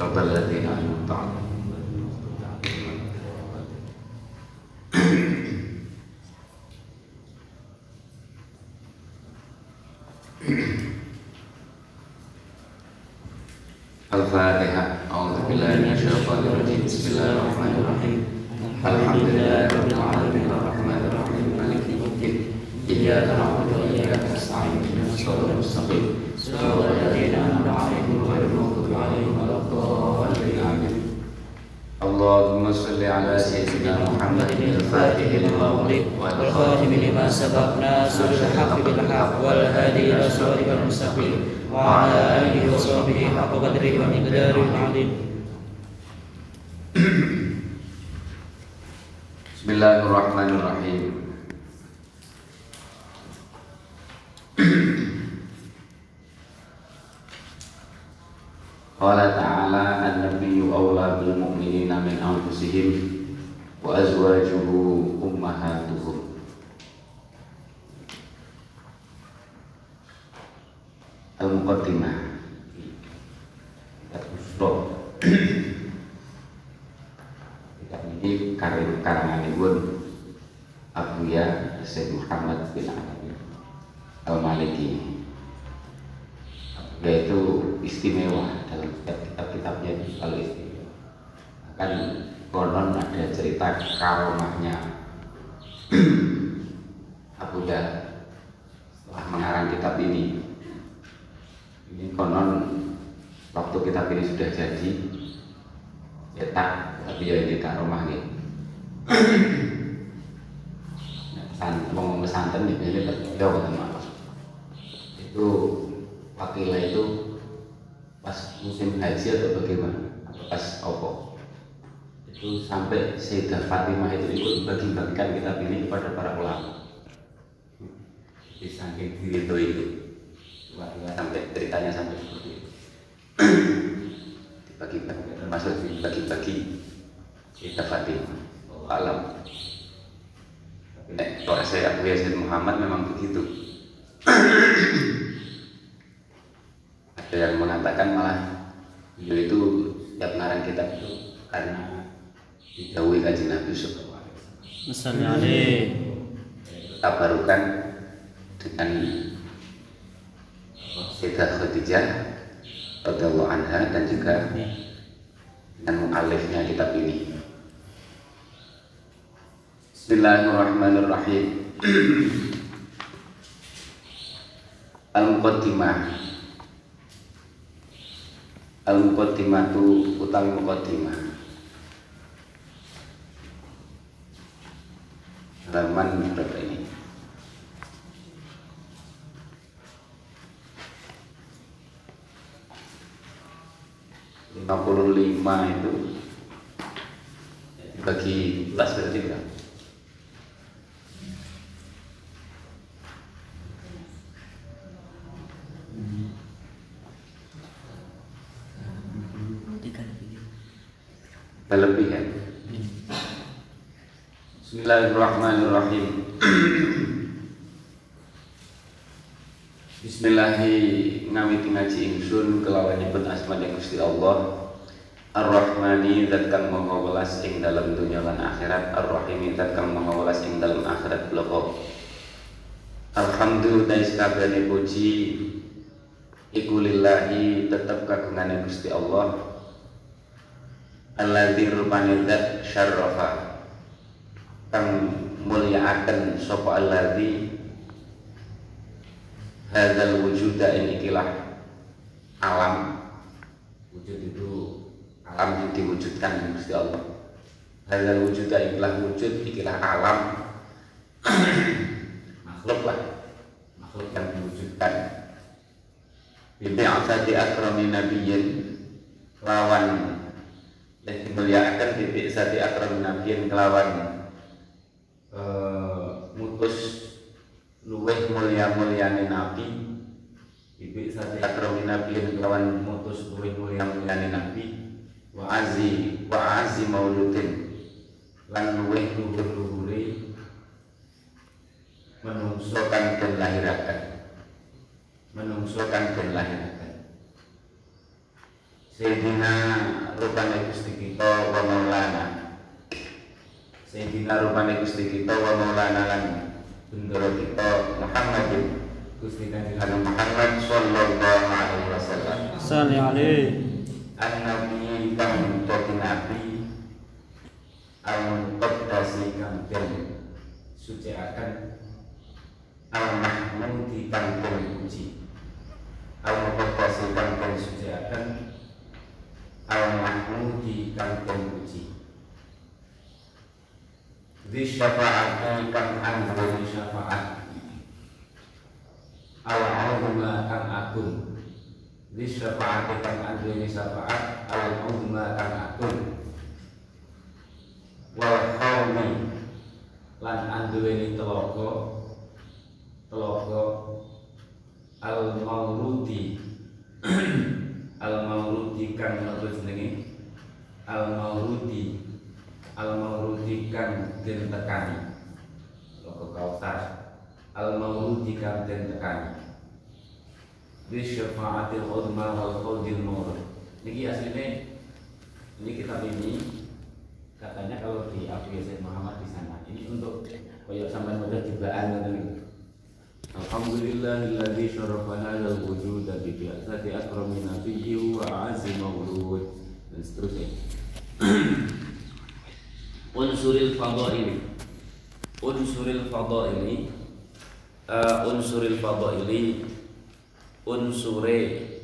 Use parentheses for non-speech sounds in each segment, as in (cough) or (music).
صراط الذين أنعمت عليهم. الفاتحة. أعوذ بالله من الشيطان الرجيم. بسم الله الرحمن الرحيم. الحمد لله رب العالمين الرحمن الرحيم مالك يوم الدين إياك نعبد وإياك نستعين. اهدنا الصراط المستقيم. صراط الذين أنعمت عليهم غير المغضوب عليهم ولا الضالين. آمين. اللهم صل على سيدنا محمد الفاتح لما والخاتم لما سبق. ناصر الحق بالحق والهادي إلى صراطك المستقيم. وعلى آله وصحبه حق قدره ومقداره العظيم. بالمؤمنين من أنفسهم وأزواجه أمهاتهم Al-Muqaddimah Kitab Usro Kitab ini karir karangan ibun Abuya Syed Muhammad bin Ali Al-Maliki Abuya itu istimewa dalam kitab-kitabnya itu kalau istimewa akan konon ada cerita karomahnya (clears throat) Abuya setelah mengarang kitab ini. Ini konon waktu kitab ini sudah jadi cetak tapi ya ini kak rumah (clears throat) nih san mau pesantren di sini terjauh sama itu wakilnya itu pas musim haji atau bagaimana? Atau pas opo itu sampai Sayyidah Fatimah itu ikut bagi-bagikan kitab ini kepada para ulama di saking diri itu itu Wah, sampai ceritanya sampai seperti itu. Dibagi-bagi, termasuk dibagi-bagi kita Fatimah. Oh, alam. Nek kalau saya Abu Yasin Muhammad memang begitu. Ada yang mengatakan malah beliau itu setiap ngarang kitab itu karena dijauhi kaji Nabi Sallallahu Alaihi Wasallam. Alaih Tabarukan dengan Sayyidah Khadijah radhiyallahu anha dan juga dengan mu'alifnya kitab ini. Bismillahirrahmanirrahim. (clears throat) Al-Muqaddimah Al-Muqaddimatu utawi muqaddimah Halaman berapa ini? 55 itu bagi kelas berarti berapa? lebih kan? Bismillahirrahmanirrahim. Bismillahi ngawiti ngaji ingsun kelawan nyebut asma Gusti Allah. Ar-Rahmani zat kang maha welas ing dalam dunya lan akhirat. Ar-Rahimi zat kang maha welas ing dalam akhirat bloko Alhamdulillah sakabehane puji. Iku lillahi tetep kagungane Gusti Allah. Alladzi rupane zat syarrafa kang mulyaaken sapa alladzi hadzal wujuda ini ikilah alam. Wujud itu alam. Yang diwujudkan Gusti Allah. Hadzal wujuda ikilah wujud ikilah alam. (clears throat) Makhluk lah makhluk. yang diwujudkan. Bibi'asati akrami nabiyyin lawan yang dimuliakan bibi'asati akrami nabiyyin kelawan eh, mutus luweh mulia mulyane nabi. Ibi sate akrami nabi kelawan mutus luweh mulia mulyane nabi. Wa azi wa azi mauludin. Lan luweh luhur luhure menungso kang den lahiraken menungso kang den lahiraken Sayyidina rupane Gusti kita wa maulana Sayyidina rupane Gusti kita wa maulana lan bendoro kita Muhammadin Gusti Kanjeng Muhammad sallallahu alaihi wasallam. Salli alaihi. An-Nabi kang dadi nabi Al-Muqaddasi kang den suci akan Al-Mahmudi kang den puji Al-Muqaddasi kang den suci akan Al-Mahmudi kang den puji Di syafaati kang anggone syafaat. Al-Azma kang agung. Di syafaati kang anggone syafaat. Al-Azma kang agung. Wal khawmi lan anduweni telaga. Telaga. Al mauludi (clears throat) al mauludi kang napa jenenge al mauludi al mauludi kang den tekani. Telaga kautsar al mauludi kang den tekani. Bi syafaatil uzma wal khawdil mawrud niki asline ini kitab ini katanya kalau di ABS Muhammad di sana. Ini untuk koyok sampai modal tibaan ngoten Alhamdulillahilladzi syarafana lal wujud bi bi'atsati akrami nabiyyi wa azzi maulud dan seterusnya. (clears throat) unsuril fadaili unsuril fadaili uh, unsuril fadaili unsure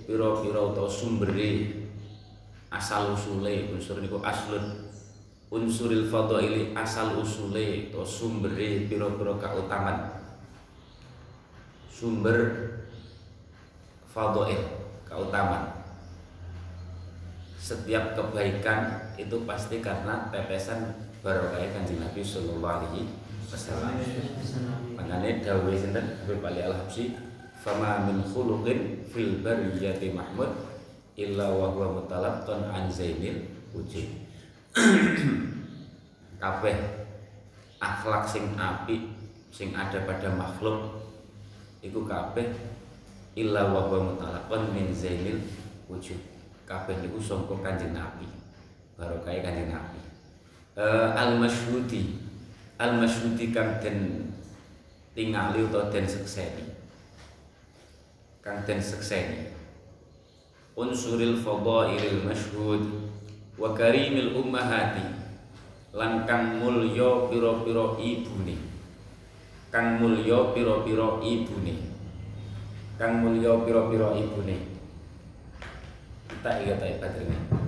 pira-pira utawa sumbere. Asal usule unsur niku aslun unsuril fadaili asal usule atau sumbere pira-pira kautaman sumber fadail kautaman setiap kebaikan itu pasti karena tetesan barokah kanjeng Nabi sallallahu alaihi wasallam. Makanya dawuh sinten? Habib Ali Al-Habsyi fama min khuluqin fil bariyati mahmud illa wa huwa mutalaqqan an zainil wujud. (clears throat) Kabeh akhlak sing apik sing ada pada makhluk iku kabeh illa wa huwa mutalaqqan min zainil wujud. Kabeh niku sangka Kanjeng Nabi. Barokah Kanjeng Nabi uh, al masyhudi al masyhudi kang den tingali utawa den sekseni. Kang den sekseni. Unsuril fadailil masyhud wa karimil ummahati lan kang mulya pira-pira ibune. Kang mulya pira-pira ibune. Kang mulya pira-pira ibune. Tak tak badrine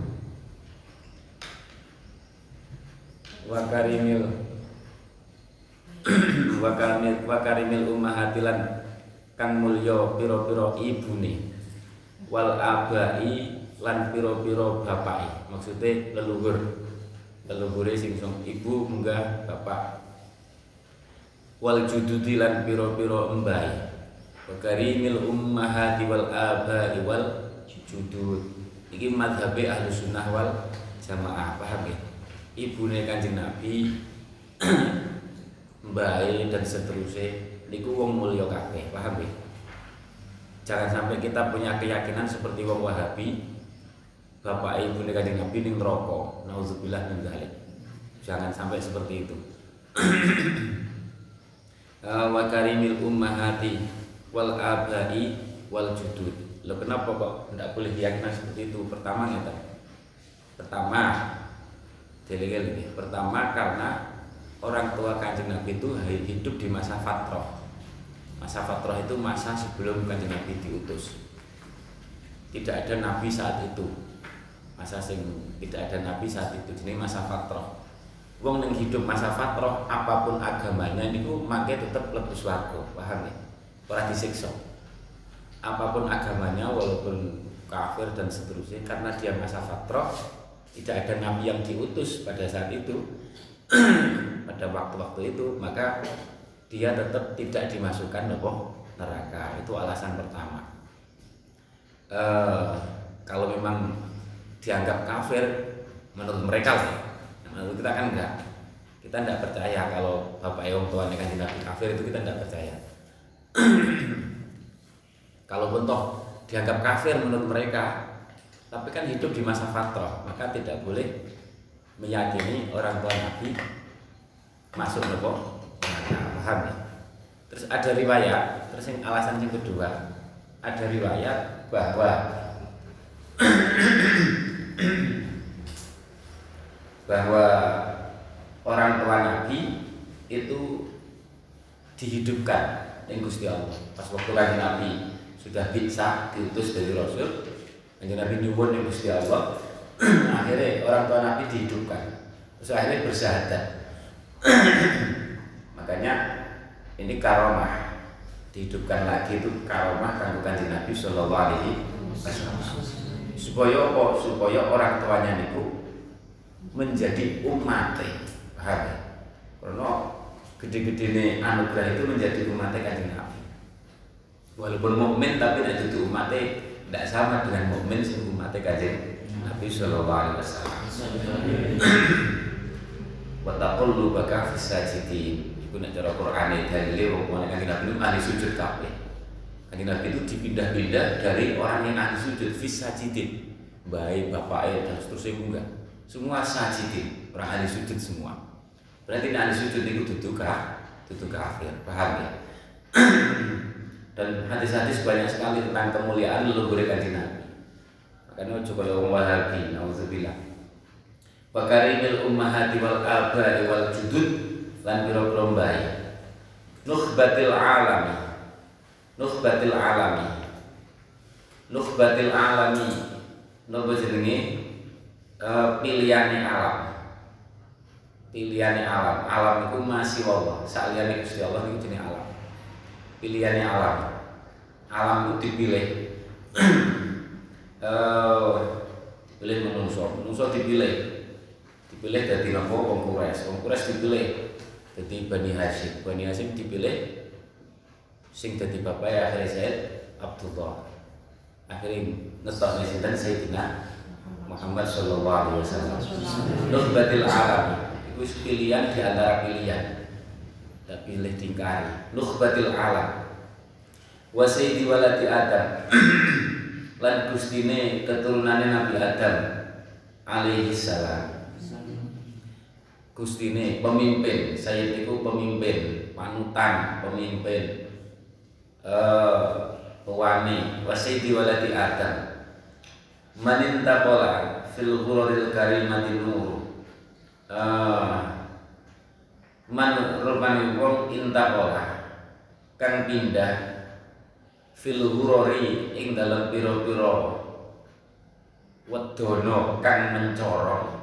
wa karimil (clears throat) wa karimil wa karimil ummahatilan kang mulya pira-pira ibune. Wal abai lan pira-pira bapake. Maksude leluhur. Leluhure sing song ibu munggah bapak. Wal jududi lan pira-pira embahe wa karimil ummahati wal abai wal judud. Iki madhabe ahlu sunnah wal jamaah paham ya ibune kanjeng nabi (clears throat) mbae dan seterusnya. Niku wong mulya kabeh paham ya? Jangan sampai kita punya keyakinan seperti wong wahabi bapak ibu kanjeng nabi ning neraka. Nauzubillah min dzalik. Jangan sampai seperti itu. (clears throat) Wa karimil ummahati wal abai wal judud. Lo kenapa kok tidak boleh keyakinan seperti itu? Pertama ya Pertama, delegel ini. Pertama karena orang tua kanjeng Nabi itu hidup di masa fatroh. Masa fatroh itu masa sebelum kanjeng Nabi diutus. Tidak ada Nabi saat itu. Masa sing tidak ada Nabi saat itu. Jadi masa fatroh. Wong yang hidup masa fatroh apa pun agamanya niku mangke tetap lebih swarga, paham ya? Ora disiksa apa pun agamanya walaupun kafir dan seterusnya karena dia masa fatroh tidak ada nabi yang diutus pada saat itu. (clears throat) Pada waktu-waktu itu maka dia tetap tidak dimasukkan nopo neraka. Itu alasan pertama. E, kalau memang dianggap kafir menurut mereka menurut kita kan enggak. Kita tidak percaya kalau bapak ibu tuan kanjeng Nabi kafir itu kita tidak percaya. (clears throat) Kalaupun toh dianggap kafir menurut mereka tapi kan hidup di masa fatrah maka tidak boleh meyakini orang tua Nabi masuk nopo paham ya? Terus ada riwayat terus yang alasan yang kedua ada riwayat bahwa (coughs) bahwa orang tua Nabi itu dihidupkan yang Gusti Allah. Pas waktu lagi Nabi sudah bisa diutus dari Rasul yang Nabi nyuwun yang Gusti Allah. (clears throat) Akhirnya orang tua Nabi dihidupkan. Terus akhirnya bersahadat (clears throat) makanya ini karomah. Dihidupkan lagi itu karomah kan bukan di Nabi Shallallahu Alaihi Wasallam. Supaya apa? Supaya orang tuanya niku menjadi umat paham ya? Karena gede-gede ini anugerah itu menjadi umat kanjeng Nabi. Walaupun mukmin tapi tidak jadi umat tidak sama dengan mukmin sing umat kanjeng Nabi Shallallahu Alaihi Wasallam (clears throat) Watakul baka fisajidin Iku nak cara Qur'an dalile wong kanjeng Nabi itu ahli sujud kabeh. Kanjeng Nabi itu dipindah-pindah dari orang yang ahli sujud fisajidin. Baik bapaknya dan seterusnya enggak. Semua sajidin, orang ahli sujud semua. Berarti ahli sujud itu duduk duduk kafir, paham ya? (clears throat) dan hadis-hadis banyak sekali tentang kemuliaan leluhur kanjeng Nabi. Makanya coba orang Wahabi, nauzubillah. Bakarimil ummahati wal abai wal judud lan pira-pira. Nukhbatil alami. Nukhbatil alami. Nukhbatil alami. Napa jenenge? Uh, pilihane alam. Pilihane alam. Alam itu masih Allah. Saliyane Gusti Allah itu jenenge Pilihane alam. Alam itu dipilih. uh, (clears throat) dipilih menungso. Menungso dipilih dipilih dari nopo. Wong Quraisy dipilih jadi Bani Hashim. Bani Hashim dipilih sing dadi bapak ya akhirnya Said Abdullah. Akhirnya ngetokne sinten Sayyidina Muhammad sallallahu alaihi wasallam. Nukhbatil alam itu pilihan di antara pilihan. Tak pilih tingkari. Nukhbatil alam. Wa sayyidi waladi Adam. (clears throat) Lan gustine keturunannya Nabi Adam alaihi salam. Gustine pemimpin, saya itu pemimpin, panutan, pemimpin, eh, pewani, wasidi waladi Adam. Maninta pola fil ghururil karimatin nur. Eh, man rupani wong inta pola kang pindah fil ghururi ing dalam piro-piro wedono kang mencorong.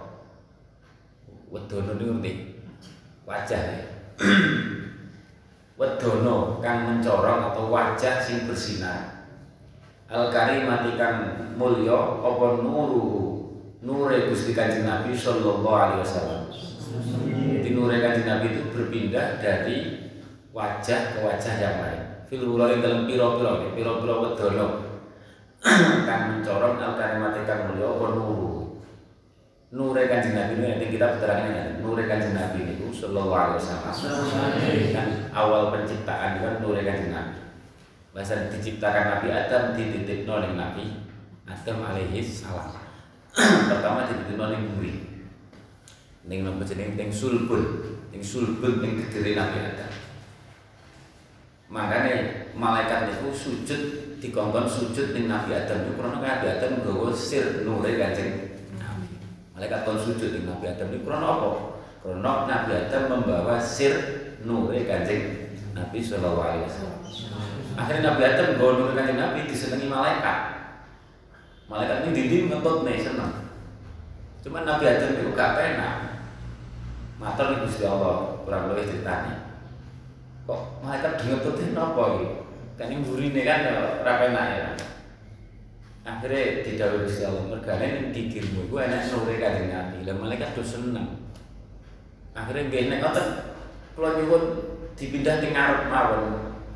Wedono niku ngerti? Wajah ya. (clears throat) Wedono kang mencorong atau wajah sing bersinar. Al karimati kang mulya apa nuru? Nure Gusti Kanjeng Nabi sallallahu alaihi wasallam jadi nure Kanjeng Nabi itu berpindah dari wajah ke wajah yang lain. Fil ulari dalam piro-piro piro-piro wedono (clears throat) kang mencorong al karimati kang mulya apa nuru? Nure kanjeng Nabi ini nanti kita keterangannya Nure kanjeng Nabi itu Sallallahu alaihi wasallam. Kan awal penciptaan kan Nure kanjeng Nabi. Bahasa diciptakan Nabi Adam dititip oleh Nabi Adam alaihi salam. (clears throat) Pertama dititip oleh buri ning nopo jeneng ning sulbun ning sulbun ning kediri Nabi Adam makanya malaikat itu sujud dikongkon sujud ning Nabi Adam itu karena Nabi Adam nggawa sir Nure kanjeng Malaikat kon sujud di Nabi Adam ini krono apa? Krono Nabi Adam membawa sir nure kanjeng Nabi Shallallahu Alaihi Wasallam. Akhirnya Nabi Adam bawa nure kanjeng Nabi disenangi malaikat. Malaikat ini dinding ngetut nih seneng. Cuma Nabi Adam itu gak penak. Matur nih Gusti Allah kurang lebih ceritanya. Kok malaikat dingetutin apa gitu? Kan yang burine kan rapenak ya akhirnya tidak Gusti Allah mergane ning dikirmu iku enak nure kanjeng Nabi. Lah malaikat tuh seneng. Akhirnya nggih nek ngoten kula nyuwun dipindah ning ngarep mawon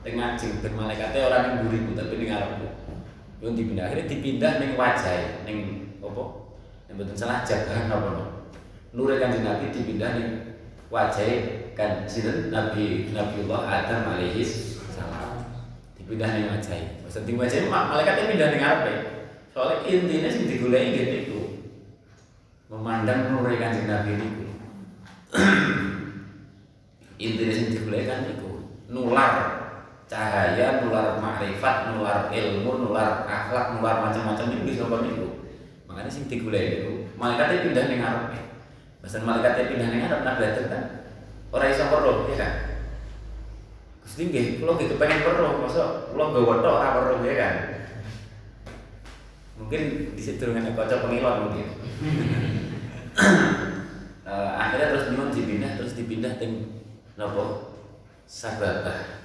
teng ngajeng ben malaikate ora ning tapi ning ngarepku. Dipindah akhirnya dipindah ning wajah ning apa? Nek mboten salah jagahan apa no. Nure kanjeng Nabi dipindah ning wajah kan sinten? Nabi Nabiullah Adam alaihi salam. Dipindah ning wajah maksud ning wajah malaikatnya pindah ning ngarepe soalnya intinya sing digoleki ngene iku memandang nure kanjeng Nabi niku. (clears throat) Intinya sing digoleki kan iku nular cahaya, nular makrifat, nular ilmu, nular akhlak, nular macam-macam itu bisa apa niku. Makanya sing digoleki niku malaikatnya pindah ning ngarepe. Bahasa malaikatnya pindah ning ngarep Nabi Adam kan ora iso weruh ya kan. Gusti nggih, kula nggih kepengen weruh, masa kula nggawa tok ora weruh ya kan. Mungkin di situ dengan kaca pengilon mungkin. uh, (coughs) akhirnya terus nyuwun dipindah terus dipindah tim nopo sababah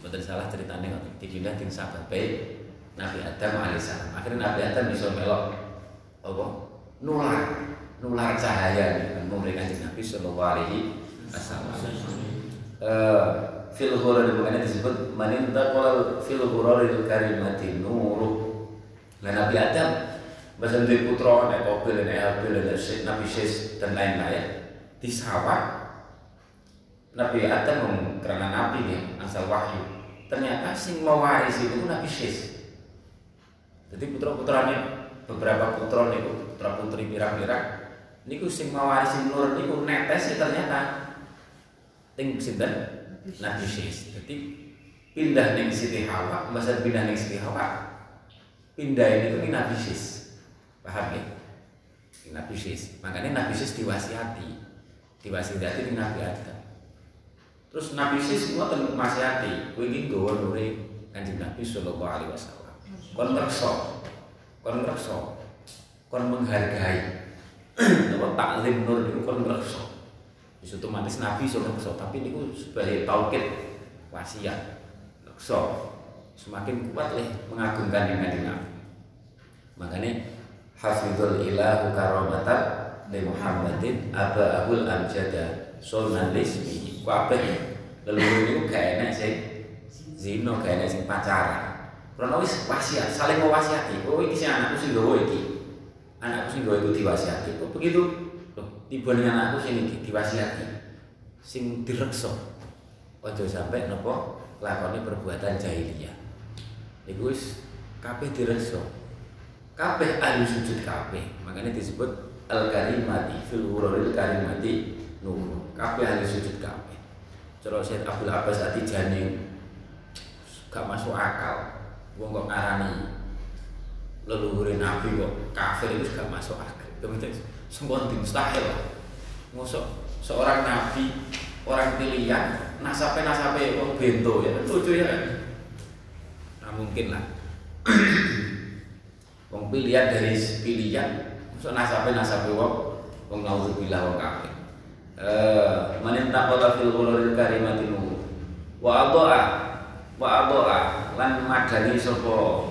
Betul salah ceritanya dipindah tim sababai Nabi Adam alaihissalam. Akhirnya Nabi Adam bisa melok apa? Nular, nular cahaya memberikan Nabi Shallallahu Alaihi Wasallam. Uh, fil ghurur bukannya disebut maninta kolal fil ghurur itu karimati nuru. Nah Nabi Adam bahasa dari putra, naik Qabil, naik Habil, Nabi Syes dan lain-lain di sawah Nabi Adam karena Nabi ya asal wahyu ternyata sing mewarisi itu Nabi Syes jadi putra putranya beberapa putra nih putra putri pira-pira niku sing mewarisi nur niku netes ya ternyata. Ting sinten Nabi Syes jadi pindah ning Siti Hawa masa pindah ning Siti Hawa. Pindah ini tuh Nabi Syes paham ya? Nabi Syes makanya Nabi Syes diwasiati. Diwasiati ning Nabi Adam. Terus Nabi Sis semua tentu masih hati, kowe iki nggawa nure Kanjeng Nabi sallallahu alaihi wasallam. Kon ngrekso, kon kon menghargai. Apa taklim nur itu kon ngrekso. Wis otomatis Nabi iso ngrekso, tapi niku sebagai taukid wasiat. Ngrekso. Semakin kuat leh mengagungkan yang Kanjeng Nabi. Makanya hafizul ilahu karamatan li Muhammadin abahul amjada sunan lismi kabeh leluhur niku gak enak sing zina gak enak sing pacaran karena wis wasiat saling mewasiati oh iki sing anakku sing gawa iki anakku sing itu diwasiati. Kok begitu? Loh tiba dengan anakku sing diwasiati. Sing direksa. Ojo sampai nopo lakoni perbuatan jahiliyah. Iku wis kabeh direksa. Kabeh ahli sujud kabeh. Makanya disebut al karimati fil ghururil karimati nur. Kabeh ahli sujud kabeh. Cara Syed Abdul Abbas Atijani gak masuk akal. Wong kok leluhur nabi kok. Kafir itu gak masuk akal. Kemudian semua mustahil. Masuk seorang nabi orang pilihan nasape nasape wong bento ya. Lucu ya. Kan nah mungkin lah. (clears throat) Wong pilihan dari pilihan so nasape nasape wong wong naudzubillah wong kafir. Eh manin taqala fil ghururil karimati nur wa adaa wa adaa lan madani uh,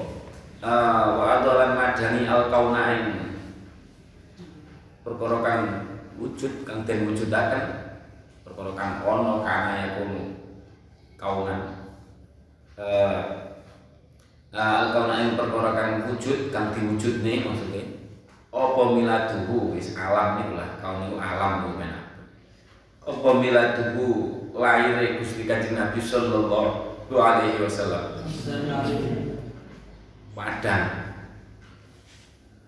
wa adaa lan madani al kaunain. Perkara kang wujud kang den wujudaken perkara kang ana kana yakun kaunan. Eh al kaunain perkara kang wujud kang diwujudne maksudnya apa miladuhu? Wis alam niku lah kaun niku alam niku menak apa miladuhu lahir Gusti Kanjeng Nabi sallallahu alaihi wasallam padang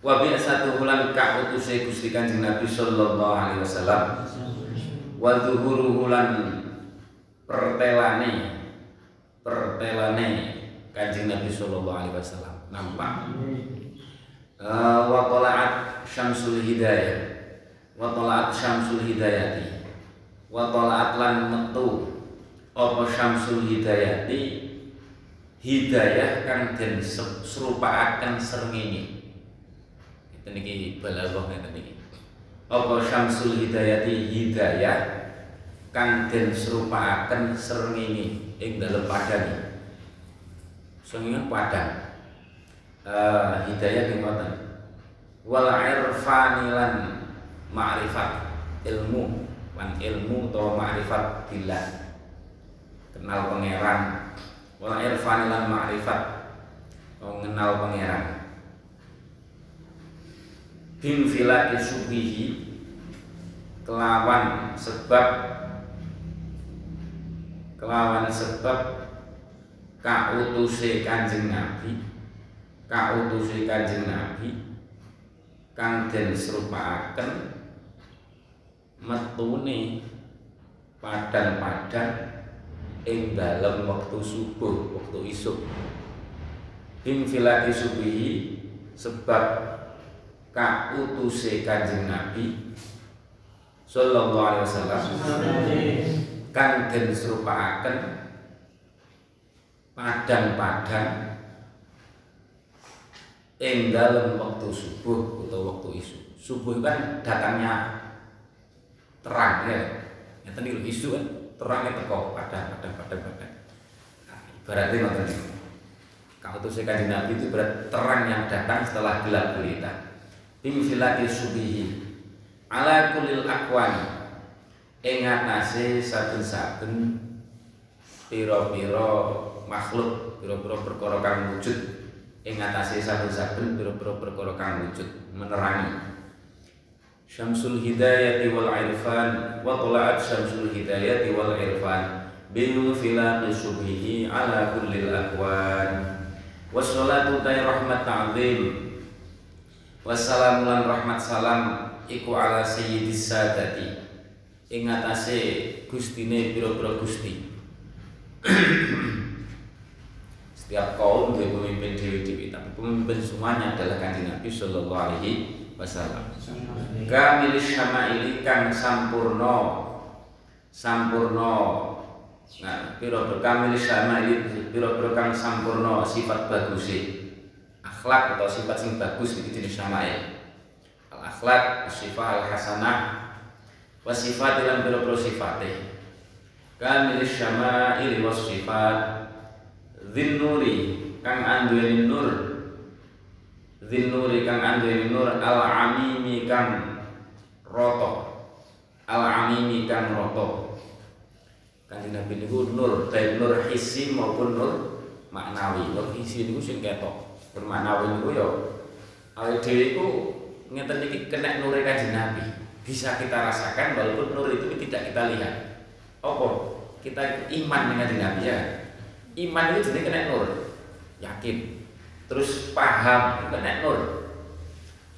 wa bi'satu hulan ka utuse Gusti Kanjeng Nabi sallallahu alaihi wasallam. Wa zuhuruhu lan pertelane pertelane Kanjeng Nabi sallallahu alaihi wasallam. Nampak? Uh, wa syamsul hidayah. Wa tala'at syamsul hidayati. Wa tala'at lan metu. Apa syamsul hidayati hidayah kang den serupaaken srengenge. Itu niki balaghah ngeten niki apa syamsul hidayati hidayah kang den serupaaken srengenge ing dalem padang srengenge padang. Uh, hidayah ing ngoten. Wal irfani lan ma'rifat ilmu lan ilmu atau ma'rifat billah. Kenal pangeran wal irfani lan ma'rifat mengenal pangeran. Bin filaki subihi kelawan sebab kelawan sebab kautuse Kanjeng Nabi kautuse Kanjeng Nabi kang den serupaaken metune padan-padan ing dalem wektu subuh, wektu isuk. Ing filati subuhi sebab kautuse Kanjeng Nabi sallallahu alaihi wasallam kang den serupaaken padang-padang ing dalem waktu subuh atau waktu isu. Subuh kan datangnya terang ya. Yang tadi isu kan terangnya teko padang padang padang padang. Nah, ibaratnya ngoten tuh saya Nabi itu berat terang yang datang setelah gelap gulita. Bimfilati subihi. Ala kulil akwani. Ing atase saben-saben pira-pira makhluk, pira-pira perkara kang wujud. Ing atase saben-saben pira-pira perkara kang wujud menerangi Syamsul hidayati wal irfan wa tala'at syamsul hidayati wal irfan bil filaqi subhihi ala kullil akwan. Wassalatu tay rahmat ta'zim wassalamu lan rahmat salam iku ala sayyidis sadati. Ing atase gustine pira-pira gusti. Setiap kaum duwe pemimpin dewi-dewi tapi pemimpin semuanya adalah kanjeng Nabi sallallahu alaihi wasallam kamil syama'ili kang sampurno. Sampurno. Nah piro kamil syama'ili piro-piro kang sampurno sifat bagus akhlak atau sifat sing bagus iki jenis syama'il al akhlak sifat al hasanah wa sifat lan piro-piro sifate kamil syama'ili was sifat Zinnuri kang anduweni nur Zinnuri kang anduweni nur al amimi kang roto. Al amimi kang roto. Kanjeng Nabi niku nur baik nur hissi maupun nur maknawi. Nur hissi niku sing ketok. Nur maknawi niku ya awake dhewe iku ngeten iki kena nur Kanjeng Nabi. Bisa kita rasakan walaupun nur itu tidak kita lihat. Apa? Kita iman dengan Nabi ya. Iman itu jadi kena nur. Yakin terus paham kena nur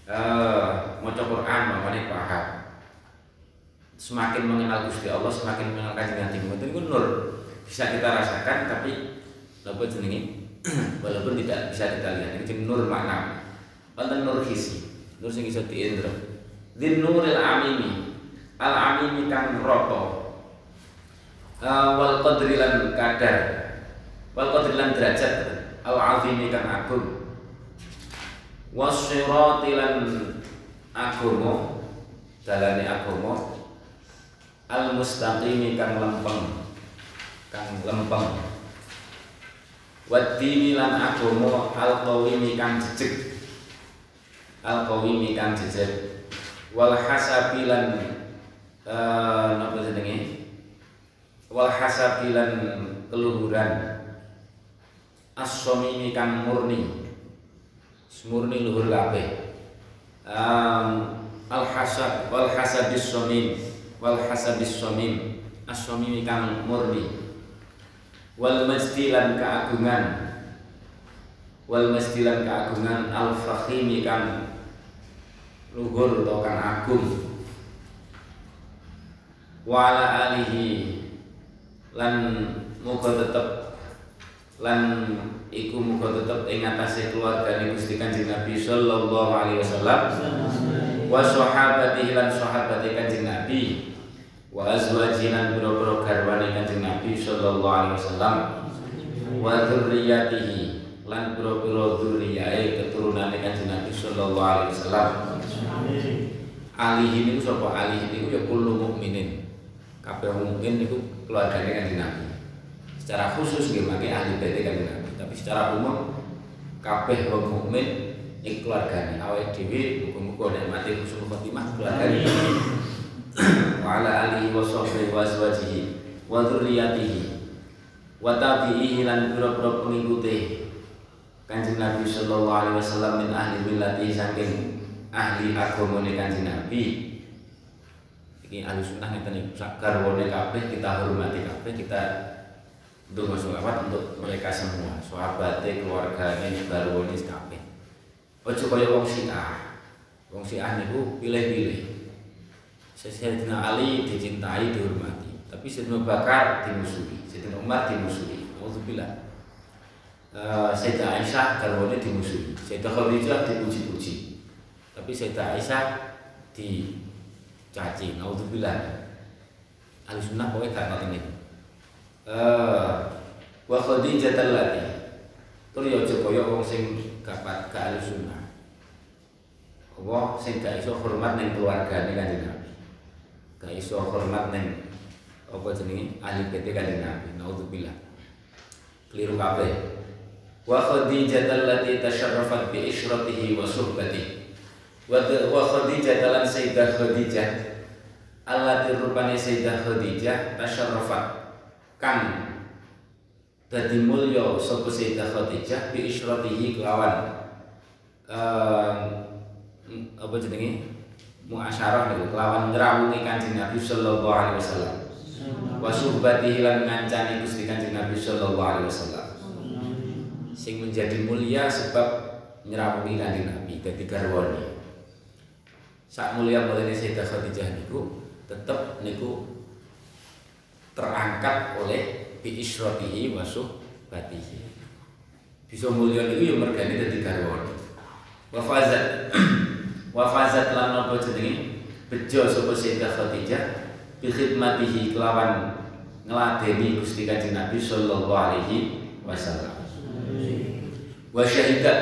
uh, mau Quran makanya paham. Semakin mengenal Gusti Allah semakin mengenal kanjeng Nabi Muhammad itu nur bisa kita rasakan tapi apa jenenge (clears throat) walaupun tidak bisa kita lihat itu nur makna. Wonten nur hisi nur sing iso diindra. Din nuril amimi. Al amimi kang roto uh, wal qadri lan kadar. Wal qadri lan derajat al azimi kang agung. Wasirati lan agama dalane agama al mustaqimi kang lempeng kang lempeng. Wadini lan agama al qawimi kang jejeg. Al qawimi kang jejeg. Wal hasabi lan uh, napa lan keluhuran as-somimi kang murni. Murni luhur kabeh. Um, al hasab wal hasabis somim wal hasabis somim as-somimi kang murni. Wal majdilan keagungan. Wal majdilan keagungan al fakhimi kang luhur atau kang agung. Wala alihi lan muga tetep lan iku muga tetep ing atase keluargane Gusti Kanjeng Nabi sallallahu alaihi wasallam. Wa sahabatihi lan sahabate Kanjeng Nabi. Wa azwajihi lan boro-boro garwane Kanjeng Nabi sallallahu alaihi wasallam. Wa dzurriyyatihi lan boro-boro dzurriyae keturunane Kanjeng Nabi sallallahu alaihi wasallam. Alihi niku sapa? Alihi niku ya kullu mukminin kabeh mukmin niku keluargane Kanjeng Nabi secara khusus nggih mangke ahli bait kan tapi secara umum kabeh wong mukmin ing keluargane. Awake dhewe muga-muga nek mati husnul khotimah keluargane. Wa ala alihi wa sahbihi wa azwajihi wa dzurriyyatihi wa tabi'ihi lan pira-pira pengikute Kanjeng Nabi sallallahu alaihi wasallam min ahli millati saking ahli agamane Kanjeng Nabi. Ini ahli sunnah ngeten iki. Sak garwane kabeh kita hormati kabeh kita Donga selawat untuk mereka semua, sahabate, keluargane, garwane kabeh. Ojo kaya wong Syiah. Wong Syiah niku pilih-pilih. Sayyidina Ali dicintai, dihormati, tapi Sayyidina Bakar dimusuhi, Sayyidina Umar dimusuhi. Alhamdulillah. Uh, Sayyidah Aisyah garwane dimusuhi, Sayyidah Khadijah dipuji-puji. Tapi Sayyidah Aisyah dicaci. Alhamdulillah. Ahli sunnah pokoknya gak. Eh wa Khadijah allati. Tur yo aja kaya wong sing gak gak ahli sunnah. Apa? Sing gak iso hormat ning keluargane Kanjeng Nabi. Gak iso hormat neng apa jenenge? Ahli PT kanjeng Nabi. Naudzubillah keliru kabeh. Wa khadijah allati tasharrafat bi isyratihi wa suhbatihi wa khadijah lan sayyidah khadijah. Allati rupane sayyidah khadijah tasharrafat kang dadi mulya sapa sayyidah khadijah bi isyratihi kelawan uh, apa jenenge muasyarah niku kelawan ngrawuhi Kanjeng Nabi sallallahu alaihi wasallam. Wa suhbatihi lan ngancani Gusti Kanjeng Nabi sallallahu alaihi wasallam. Sing menjadi mulia sebab nyrawuhi Kanjeng Nabi dadi garwane. Sak mulia mulane Sayyidah Khadijah niku tetep niku terangkat oleh bi isyratihi wa suhbatihi. Bisa mulia niku ya mergane dadi garwane. Wa fazat (clears throat) wa fazat lan napa jenenge bejo sapa Sayyidah Khadijah bi khidmatihi kelawan ngladeni Gusti Kanjeng Nabi sallallahu alaihi wasallam wa syahidat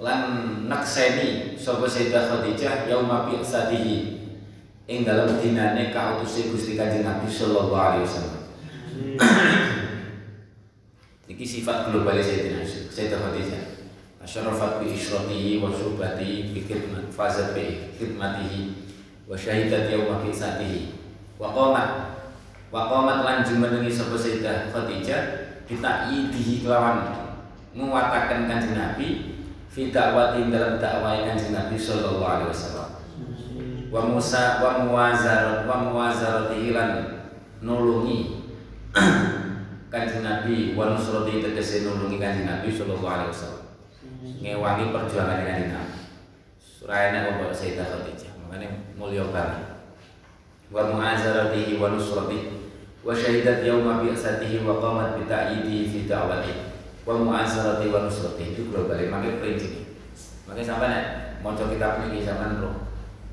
lan nakseni sapa Sayyidah Khadijah yauma bi'satihi ing dalam dinane kautuse Gusti Kanjeng Nabi sallallahu alaihi wasallam. (clears throat) Iki sifat global Sayyidah Khadijah. Asyarafat bi isyratihi wa syubhatihi bi khidmat fazat bi khidmatihi wa syahidat yawma qisatihi wa qamat wa qamat lan jumenengi sapa Sayyidah Khadijah ditaidihi kelawan nguwataken Kanjeng Nabi fi dakwati dalam dakwah Kanjeng Nabi sallallahu alaihi wasallam wa musa wa muwazarat wa muwazaratihi lan nulungi (clears throat) Kanjeng Nabi wa nusrati tegese nulungi Kanjeng Nabi sallallahu alaihi wasallam ngewangi perjuangan Kanjeng Nabi. Surayana Bapak Sayyidah Khadijah, makanya mulia banget. Wa mu'azaratihi wa nusratihi wa syahidat yauma bi'asatihi wa qamat bi ta'yidihi fi da'watihi wa mu'azaratihi wa nusratihi itu global prinsip. Makanya sampai nek maca kitab ini zaman bro.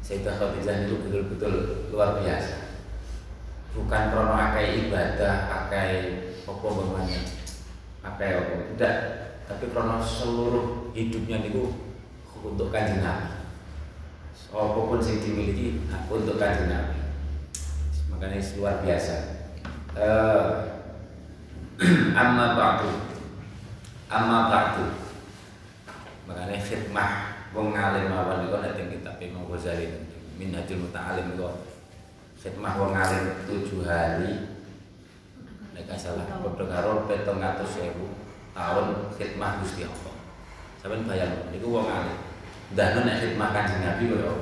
Sayyidah Khadijah itu betul-betul luar biasa. Bukan krono akai ibadah, akai apa bagaimana, akai apa? Tidak. Tapi karena seluruh hidupnya itu untuk kanjeng Nabi. Apa pun yang dimiliki untuk kanjeng Nabi. Makanya luar biasa. Uh, (clears throat) amma ba'du. Amma ba'du. Makanya khidmah wong ngalim mawon niku nek kitab Imam Ghazali Minhajul Muta'alim niku khidmah wong ngalim tujuh hari nek salah padha karo 700.000 tahun khidmah Gusti Allah. Sampeyan bayang niku wong alim. Ndahno nek khidmah Kanjeng Nabi kaya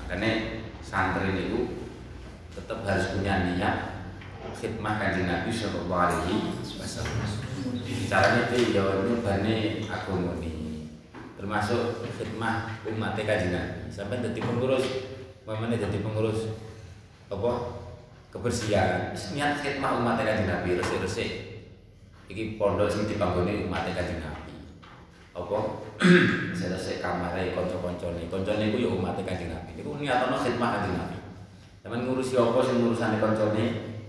Makanya santri niku tetap harus punya niat khidmah Kanjeng Nabi sallallahu alaihi wasallam. Caranya itu ya nyobane agama ini. Termasuk khidmah umat Nabi. Sampai dadi pengurus, mamane dadi pengurus apa? kebersihan. Niat khidmah umat Kanjeng Nabi resik-resik iki pondok sing dibangguni umat Kanjeng Nabi. Apa? (clears throat) Selesai kamare kanca-kancane. Kancane iku ya umat Kanjeng Nabi. Niku niatono khidmah Kanjeng Nabi. Sampeyan ngurusi apa sing ngurusane kancane?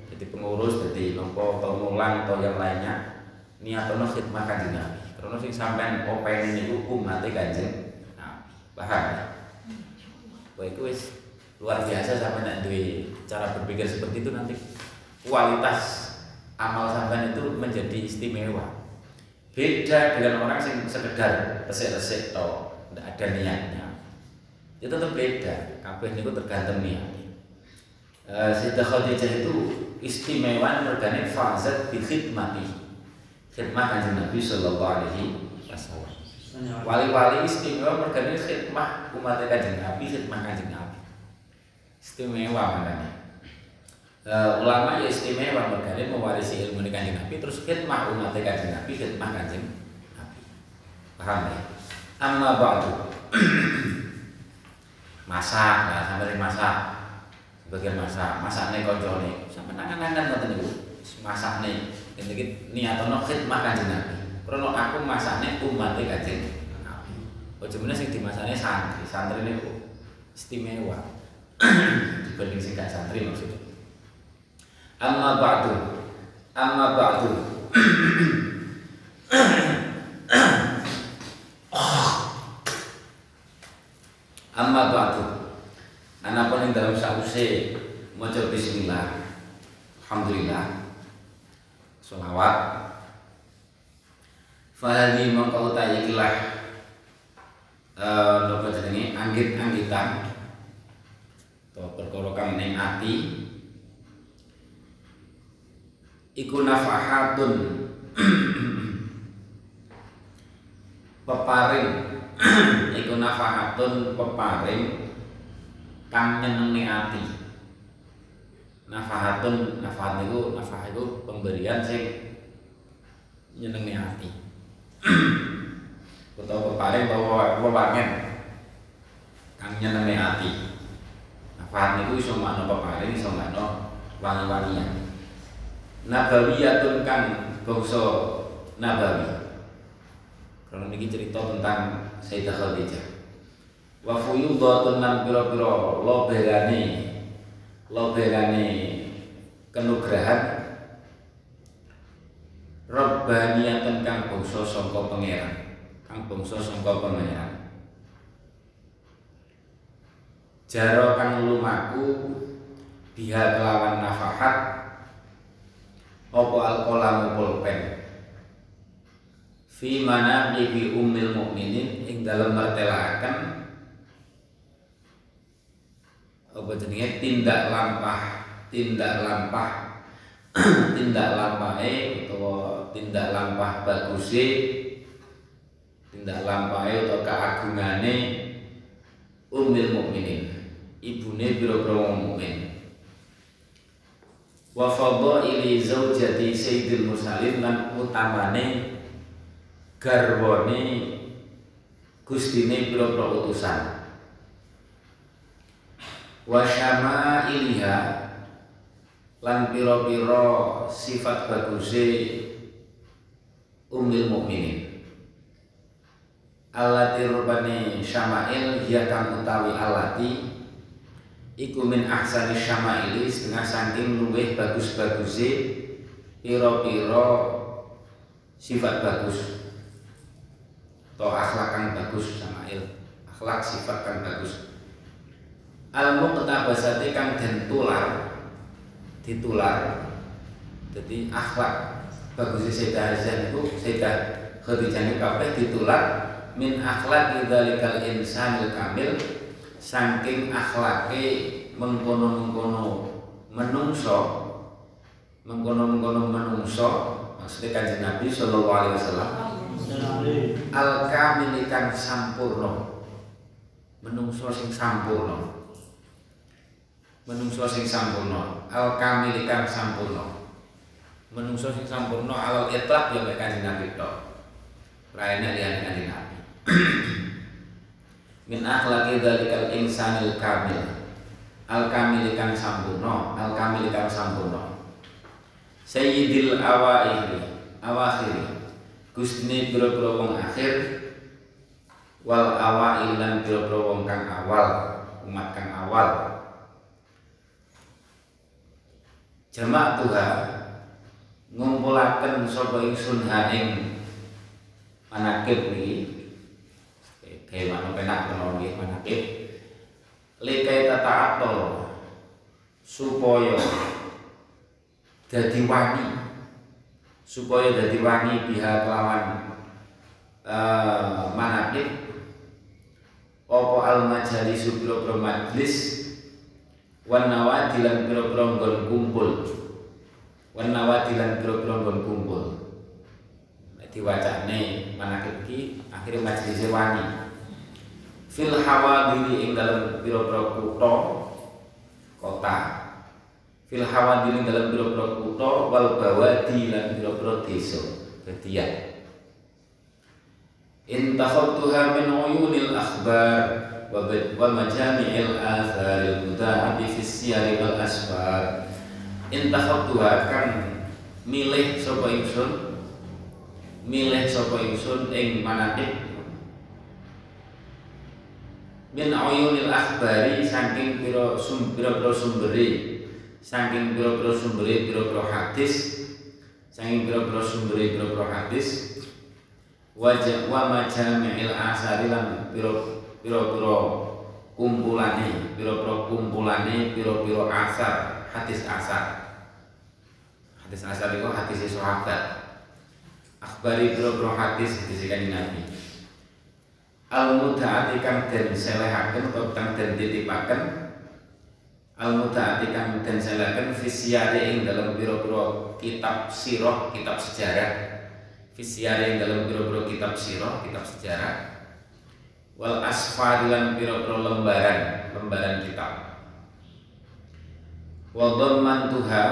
Jadi pengurus, jadi nopo pengulang atau yang lainnya niatono khidmah Kanjeng Nabi. Karena sing sampean openi niku umat Kanjeng Nabi. Paham? Wah, itu wis luar biasa sampai nek duwe cara berpikir seperti itu nanti kualitas amal sampean itu menjadi istimewa. Beda dengan orang yang sekedar resik-resik atau tidak ada niatnya. Itu tetap beda. Kabeh itu tergantung niat. Uh, Sayyidah Khadijah itu istimewa mergane fazat bi. Khidmah Kanjeng Nabi sallallahu alaihi wasallam. Wali-wali istimewa mergane khidmah umat Kanjeng Nabi, khidmah Kanjeng Nabi. Istimewa makanya. uh, ulama ya istimewa mergane mewarisi ilmu kanjeng Nabi terus khidmah umat kanjeng Nabi khidmah kanjeng Nabi. Paham ya? Amma ba'du. (clears throat) Masak nah sampai masak. Sebagian masak. Masak nih koncone sampai nangan-nangan ngoten niku. Masak nih ini niatono khidmah kanjeng Nabi. Karena aku masaknya umat kanjeng Nabi. Ojo meneh sing dimasakne santri. Santri niku istimewa. (clears throat) Dibanding sing gak santri maksudnya. Amma ba'du. Amma ba'du. (clears throat) Amma ba'du. Anapun yang dalam sause maca bismillah. Alhamdulillah sholawat fahadi mongko utayikilah eh napa jenenge? Anggit-anggitan atau perkara kang ning ati. Iku nafahatun. (clears throat) Peparing. (clears throat) Iku nafahatun peparing kang nyenengi ati nafahatun nafahat itu nafah itu pemberian sing nyenengi ati (clears throat) utawa peparing utawa wewangen kang nyenengi ati nafahat niku iso makna peparing iso makna wangi-wangian. Nabawiyatun kan bangsa nabawi. Kalau niki cerita tentang Sayyidah Khadijah. Wa fuyudatun lan pira-pira lobelane lobelane kenugrahan. Rabbaniyatun kang bangsa sangka pangeran. Kang bangsa sangka pangeran. Jaro kang lumaku biha kelawan nafahat apa al-qalamu pulpen? Fi mana bi ummil mukminin ing dalam martelaaken apa jenenge? Tindak lampah. Tindak lampah. (clears throat) Tindak lampahe utawa tindak lampah baguse. Tindak lampahe utawa keagungane ummil mukminin. Ibune biro-biro mukmin. Wa fadhaili zaujati sayyidil mursalin lan utamane garwane gustine pira-pira utusan wa syama'iliha lan pira-pira sifat baguse ummil mukminin. Allati rubani syama'il ya kang utawi alati iku min ahsani syama'ili setengah saking luweh bagus-baguse pira-pira sifat bagus. Atau akhlak kang bagus syama'il. Akhlak sifat kang bagus al muqtabasati kang den tular. Ditular. Jadi akhlak. Bagusnya Sayyidah Aisyah itu Sayyidah Khadijah ini kabeh ditular. Min akhlak idzalikal insanil kamil saking akhlake mengkono-mengkono menungso mengkono-mengkono menungso maksudnya kanjeng Nabi sallallahu alaihi wasallam al kamil kang sampurno menungso sing sampurno menungso sing sampurno al kamil kang sampurno menungso sing sampurno al itlaq ya mek kanjeng Nabi tok. Lainnya liyane kanjeng Nabi. (clears throat) Min akhlaqi dzalikal insanil kamil. Al kamil kang sampurno al kamil kang sampurno sayyidil awaili awakhiri. Gustine pira-pira wong akhir wal awail lan pira-pira wong kang awal umat kang awal jamaah Tuhan ngumpulaken sapa ingsun ha ing manakib niki? Kayak mana penak kenal nggih manakib likai tata atol supaya dadi wani supaya dadi wani pihak lawan uh, manakib apa al majalis pira-pira majlis wan nawadilan pira-pira kumpul. Wan nawadilan pira-pira kumpul. Nek diwacane manakib iki akhire majelis wani fil hawadiri ing dalam pira-pira kutha kota. Fil hawadin dalam biro-biro kutha wal bawadi lan biro-biro desa. Badiah in takhadtuha min uyunil akhbar wa majami'il atharil muta'ati fi siyari wal asfar. In takhadtuha kan milih sapa ingsun milih sapa ingsun ing manaqib min uyunil akhbari saking pira sum pira-pira sumbere saking biro-biro sumbere biro-biro hadis saking biro-biro sumbere biro-biro hadis. Wajah wa majami'il asari lan biro biro-biro kumpulane biro-biro kumpulane biro-biro asar hadis asar hadis asar itu hadis sahabat akhbari biro-biro hadis hadis kanjeng Nabi al mudaati kang den selehaken utawa kang den titipaken al mutaati kang den fisiare ing dalam biro-biro kitab sirah, kitab sejarah. Fisiare ing dalam biro-biro kitab sirah, kitab sejarah. Wal asfarilan biro-biro lembaran, lembaran kitab. Wa dhammantuha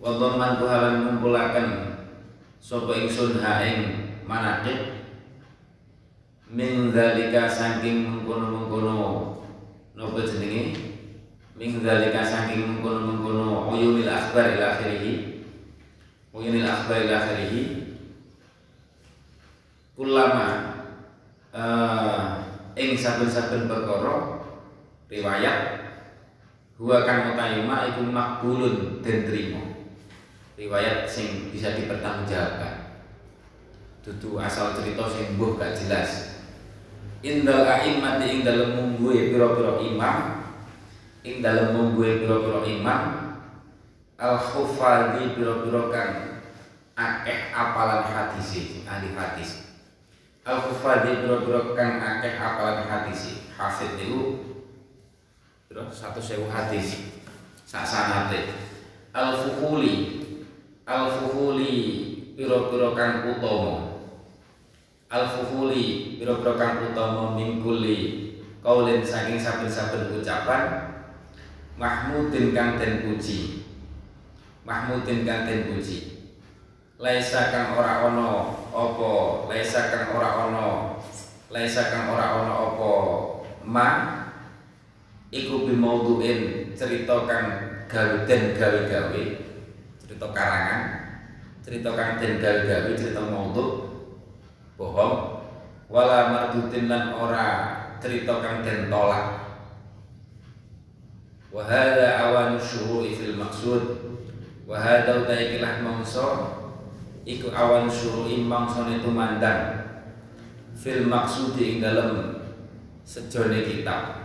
wa dhammantuha lan ngumpulaken sapa ingsun ha ing manaqib. Min zalika saking mengkono-mengkono napa jenenge? Min dzalika saking mengkono-mengkono uyunil akhbar ila akhirih. Uyunil akhbar ila akhirih. Kulama ing saben-saben perkara riwayat huwa kang utayuma iku makbulun den trimo riwayat sing bisa dipertanggungjawabkan. Dudu asal cerita sing mbuh gak jelas. Indal a'immati ing dalem mungguhe pira-pira imam ing dalam mungguhe pira-pira imam al khufadi pira-pira kang akeh apalan hadis ahli hadis al khufadi pira-pira kang akeh apalan hadis. Hafid niku pira satu sewu hadis. Sak sanate. Al fuhuli al fuhuli pira-pira kang utama. Al fuhuli pira-pira kang utama mingkuli kaulin saking saben-saben ucapan. Mahmudin kang den puji. Mahmudin kang den puji Laisa kang ora ono apa? Laisa kang ora ono. Laisa kang ora ono apa? Ma iku bimauduin cerita kang gawe den gawe-gawe cerita karangan cerita kang den gawe-gawe cerita maudhu bohong. Wala mardudin lan ora cerita kang den tolak. Wahada awan syuru'i fil maksud Wahada utaikilah mangso Iku awan syuru'i mangso itu mandang Fil maksudi ing dalam Sejone kitab.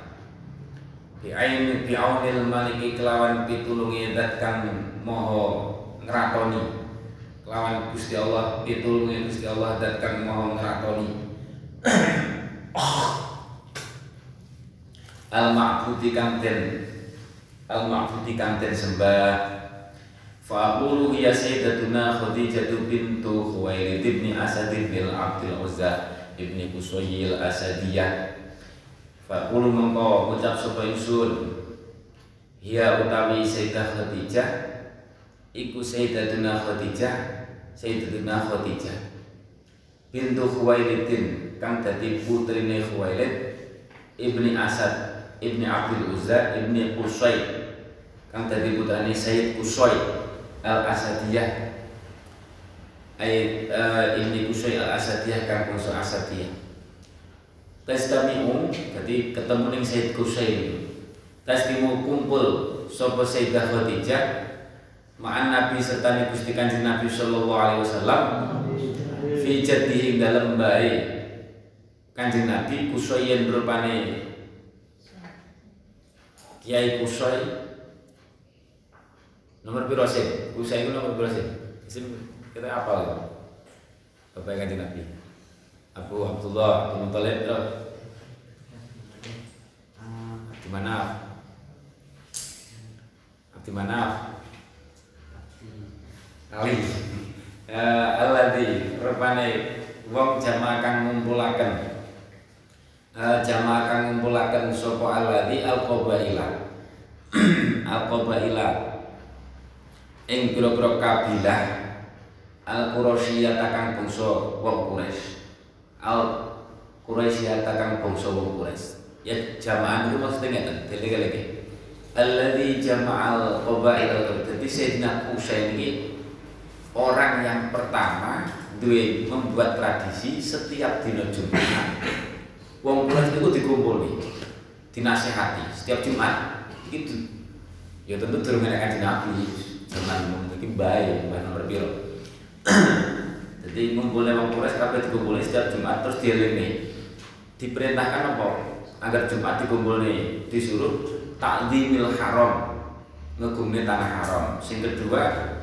Bi'aini bi'aunil maliki kelawan pitulungi dat kang moho ngeratoni Kelawan Gusti Allah pitulungi Gusti Allah dat kang moho ngeratoni Al-ma'budi kang den al ma'budi kang den sembah fa aqulu ya sayyidatuna khadijah bintu khuwailid bin asad bin abdul uzza ibni qusayy al asadiyah fa aqulu mengko ucap sapa ingsun hiya utawi sayyidah khadijah iku sayyidatuna khadijah sayyidatuna khadijah bintu khuwailidin kang dadi putrine khuwailid ibni asad Ibni Abdul Uzza Ibni Qusay kang dadi putrane Sayyid Qusay Al Asadiyah ayat uh, Ibni Qusay Al Asadiyah kang bangsa Asadiyah. Tastami'u jadi ketemu ning Sayyid Qusay. Tastami'u kumpul sapa Sayyidah Khadijah ma'an Nabi serta Gusti Kanjeng Nabi sallallahu alaihi wasallam fi jadihi dalam bae Kanjeng Nabi kusoyen rupane Kiai Kusoi nomor piro sih? Kusoi itu nomor piro sih? Isim kita apa lho? Bapak kanjeng Nabi. Abu Abdullah Abu Muthalib piro? Di mana? Di mana? Ali. Uh, Alladhi rupane wong jamaah kang ngumpulaken uh, jamaah kang ngumpulaken sapa alladzi alqabaila (clears throat) al-qabaila ing pira-pira kabilah al-quraisyah takang bangsa wong Quraisy. Al Quraisyah takang bangsa wong Quraisy. Ya jamaah itu maksudnya ngeten dele-dele alladzi jama'al qabail jadi Sayyidina Usain ini orang yang pertama duwe membuat tradisi setiap dino Jumat wong Quraisy itu dikumpul nih dinasehati. Setiap Jumat itu ya tentu durung enak kanjeng Nabi mungkin baik bukan nomor piro? (clears throat) Jadi ngumpulnya wong Quraisy kabeh dikumpulin setiap Jumat terus dielingi diperintahkan apa? Agar Jumat dikumpulin disuruh takdimil haram ngegumne tanah haram. Sing kedua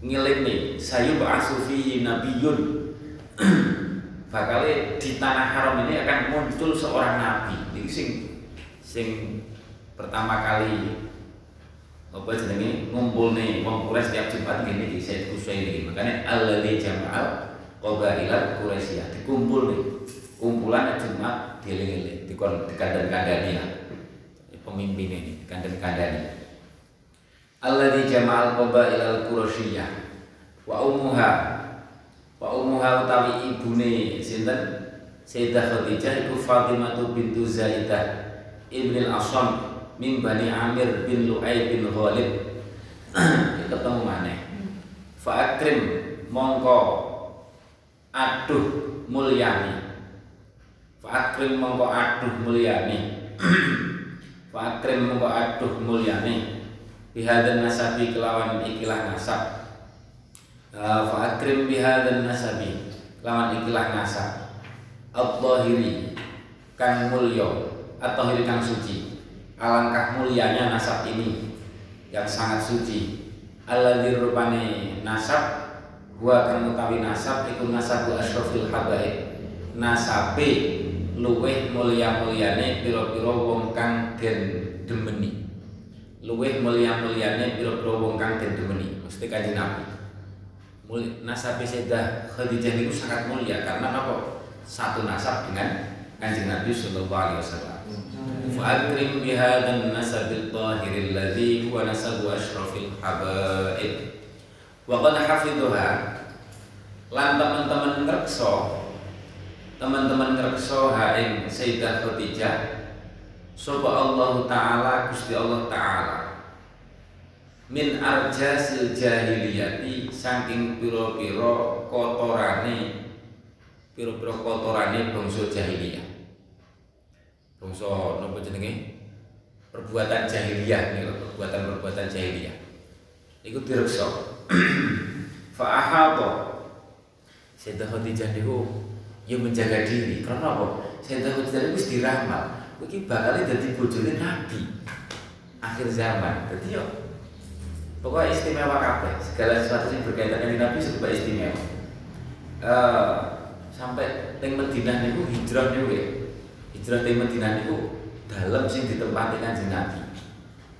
ngilingi sayu ba'asufi nabiyun. (clears throat) Bakal di tanah haram ini akan muncul seorang nabi. Ini sing sing pertama kali apa jenenge? Ngumpul nih wong Quraisy setiap Jumat di Said Kusai ini. Makanya alladzi jama'al qabailat Quraisyah dikumpul nih. Kumpulan Jumat dieling-eling di kandang-kandani lah. Pemimpin ini kandang-kandani alladzi jama'al qabailal Quraisyah wa ummuha wa ummuha utawi ibune sinten? Sayyidah Khadijah iku Fatimah bintu Zaidah ibn al-Asam min Bani Amir bin Lu'ay bin Ghalib. (clears throat) Ketemu mana fa akrim mongko. Aduh mulyani. Fa akrim mongko aduh mulyani. (clears throat) Fa akrim mongko aduh mulyani. Bihadan nasabi kelawan ikilah nasab. Fa akrim bihadan nasabi kelawan ikilah nasab. Al-zahiri kang mulya. Atau hiri kang suci alangkah mulianya nasab ini yang sangat suci. Alladzi rupane nasab gua kang utawi nasab iku nasabu asyrafil habaib. Nasabe luweh mulia-muliane pira-pira wong kang den demeni. Luweh mulia-muliane pira-pira wong kang den demeni. Mesti kanjeng Nabi. Muli, nasabe Sayyidah Khadijah itu sangat mulia karena apa? Satu nasab dengan kanjeng Nabi Sallallahu Alaihi Wasallam. فأكرم بهذا النسب الطاهر الذي هو نسب أشرف الحبائب وقد حفظها lan teman-teman ngrekso teman-teman ngrekso ha ing Sayyidah Khadijah sapa Allah taala Gusti Allah taala min arjasil jahiliyati saking pira-pira kotorane pira-pira kotorane bangsa jahiliyah bangsa napa jenenge? Perbuatan jahiliyah nih perbuatan-perbuatan jahiliyah. Iku direksa (clears throat) fa ahata Sayyidah Khadijah niku ya menjaga diri. Karena apa? Sayyidah Khadijah wis diramal iki bakal dadi bojone nabi. Akhir zaman. Jadi yo. Pokoknya istimewa kabeh. Segala sesuatu yang berkaitan dengan nabi serba istimewa. Uh, sampai teng Madinah niku hijrah niku ya hijrah dari Madinah niku dalam sing ditempati kanjeng Nabi.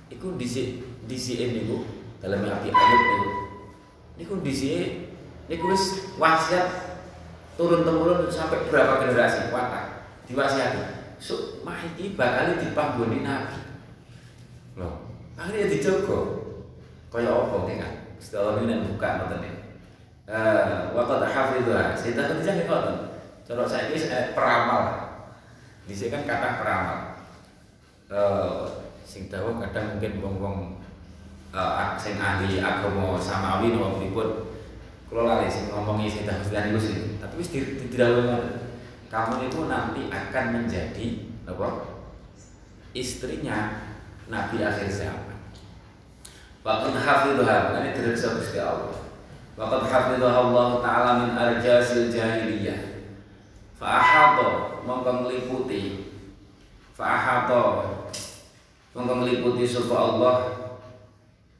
Iku disi disi niku dalam api ayat niku. Niku disi niku wis wasiat turun temurun sampai berapa generasi watak diwasiati. So, iki bakal dipanggoni Nabi. Loh, akhirnya dijogo. Kaya apa ki kan? Setelah ini buka ngoten niku. Eh, wa qad hafidha. Sayyidah Khadijah niku ngoten. Cara saiki peramal di sini kan kata peramal uh, sing tahu kadang mungkin wong-wong uh, sing ahli agama samawi nopo pripun kalau lali sing ngomongi sing tahu sedang sih tapi wis tidak kamu itu nanti akan menjadi apa istrinya Nabi akhir zaman. Waqad hafidhuha Ini direksa Gusti Allah. Waqad hafidhuha Allah Ta'ala min arjasil jahiliyah Fa'ahata mongko ngliputi Fa'ahata mongko ngliputi sapa Allah?